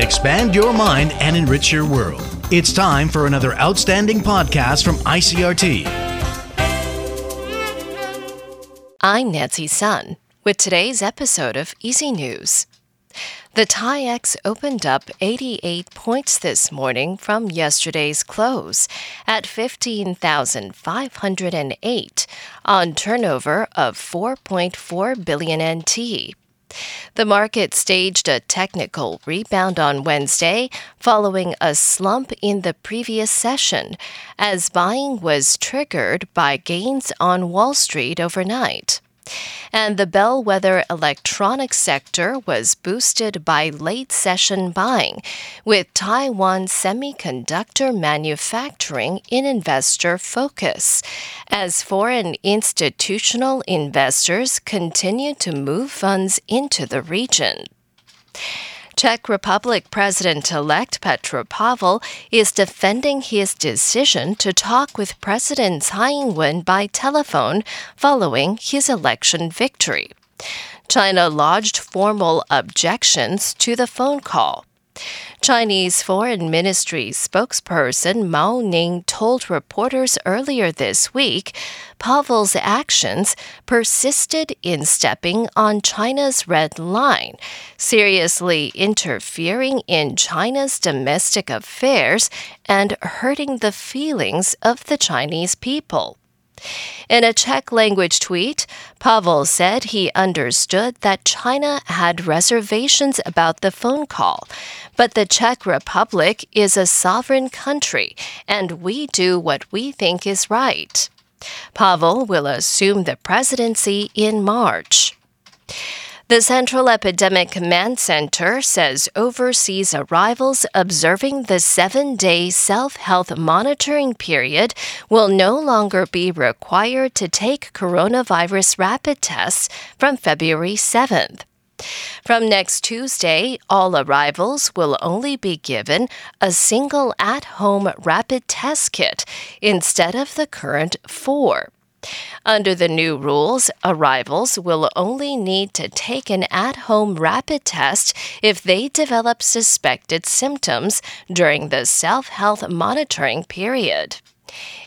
expand your mind, and enrich your world. It's time for another outstanding podcast from ICRT. I'm Nancy Sun with today's episode of EZ News. The TAIEX opened up 88 points this morning from yesterday's close at 15,508 on turnover of 4.4 billion NT. The market staged a technical rebound on Wednesday following a slump in the previous session as buying was triggered by gains on Wall Street overnight and the bellwether electronics sector was boosted by late session buying, with Taiwan semiconductor manufacturing in investor focus, as foreign institutional investors continue to move funds into the region. Czech Republic President elect Petr Pavel is defending his decision to talk with President Tsai Ing wen by telephone following his election victory. China lodged formal objections to the phone call. Chinese Foreign Ministry spokesperson Mao Ning told reporters earlier this week Pavel's actions persisted in stepping on China's red line, seriously interfering in China's domestic affairs and hurting the feelings of the Chinese people. In a Czech language tweet, Pavel said he understood that China had reservations about the phone call, but the Czech Republic is a sovereign country and we do what we think is right. Pavel will assume the presidency in March. The Central Epidemic Command Center says overseas arrivals observing the seven day self health monitoring period will no longer be required to take coronavirus rapid tests from February 7th. From next Tuesday, all arrivals will only be given a single at home rapid test kit instead of the current four. Under the new rules, arrivals will only need to take an at home rapid test if they develop suspected symptoms during the self health monitoring period.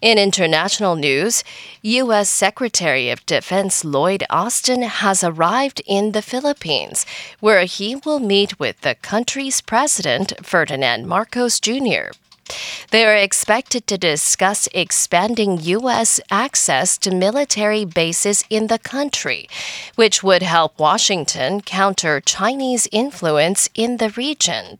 In international news, U.S. Secretary of Defense Lloyd Austin has arrived in the Philippines, where he will meet with the country's president, Ferdinand Marcos Jr. They are expected to discuss expanding U.S. access to military bases in the country, which would help Washington counter Chinese influence in the region.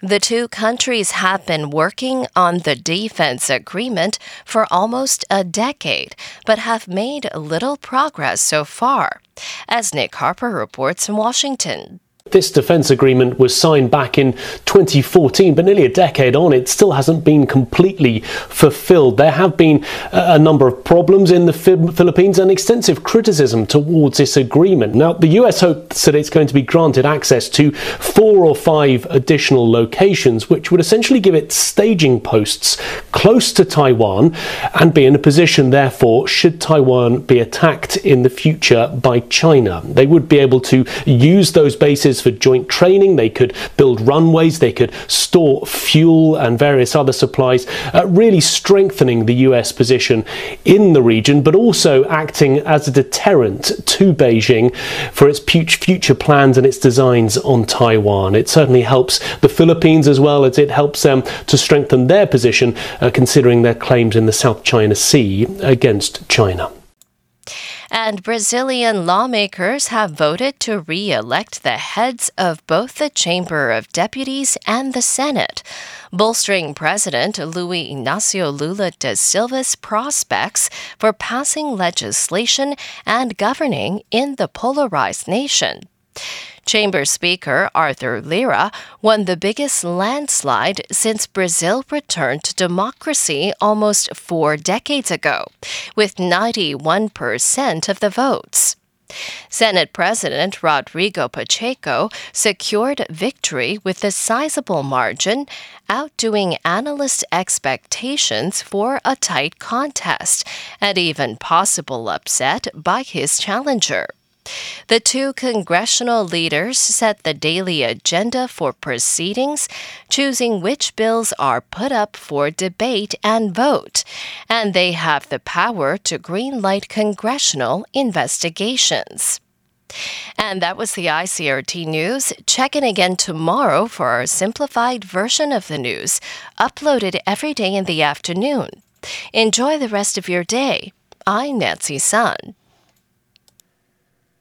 The two countries have been working on the defense agreement for almost a decade, but have made little progress so far. As Nick Harper reports in Washington. This defence agreement was signed back in 2014, but nearly a decade on, it still hasn't been completely fulfilled. There have been a number of problems in the Philippines and extensive criticism towards this agreement. Now, the US hopes that it's going to be granted access to four or five additional locations, which would essentially give it staging posts close to Taiwan and be in a position, therefore, should Taiwan be attacked in the future by China. They would be able to use those for joint training, they could build runways, they could store fuel and various other supplies, uh, really strengthening the US position in the region, but also acting as a deterrent to Beijing for its future plans and its designs on Taiwan. It certainly helps the Philippines as well as it helps them to strengthen their position, uh, considering their claims in the South China Sea against China and Brazilian lawmakers have voted to re elect the heads of both the Chamber of Deputies and the Senate, bolstering President Luiz Inácio Lula da Silva's prospects for passing legislation and governing in the polarized nation. Chamber Speaker Arthur Lira won the biggest landslide since Brazil returned to democracy almost four decades ago, with 91% of the votes. Senate President Rodrigo Pacheco secured victory with a sizable margin, outdoing analyst expectations for a tight contest and even possible upset by his challenger. The two congressional leaders set the daily agenda for proceedings, choosing which bills are put up for debate and vote, and they have the power to greenlight congressional investigations. And that was the ICRT news. Check in again tomorrow for our simplified version of the news, uploaded every day in the afternoon. Enjoy the rest of your day. I'm Nancy Sun.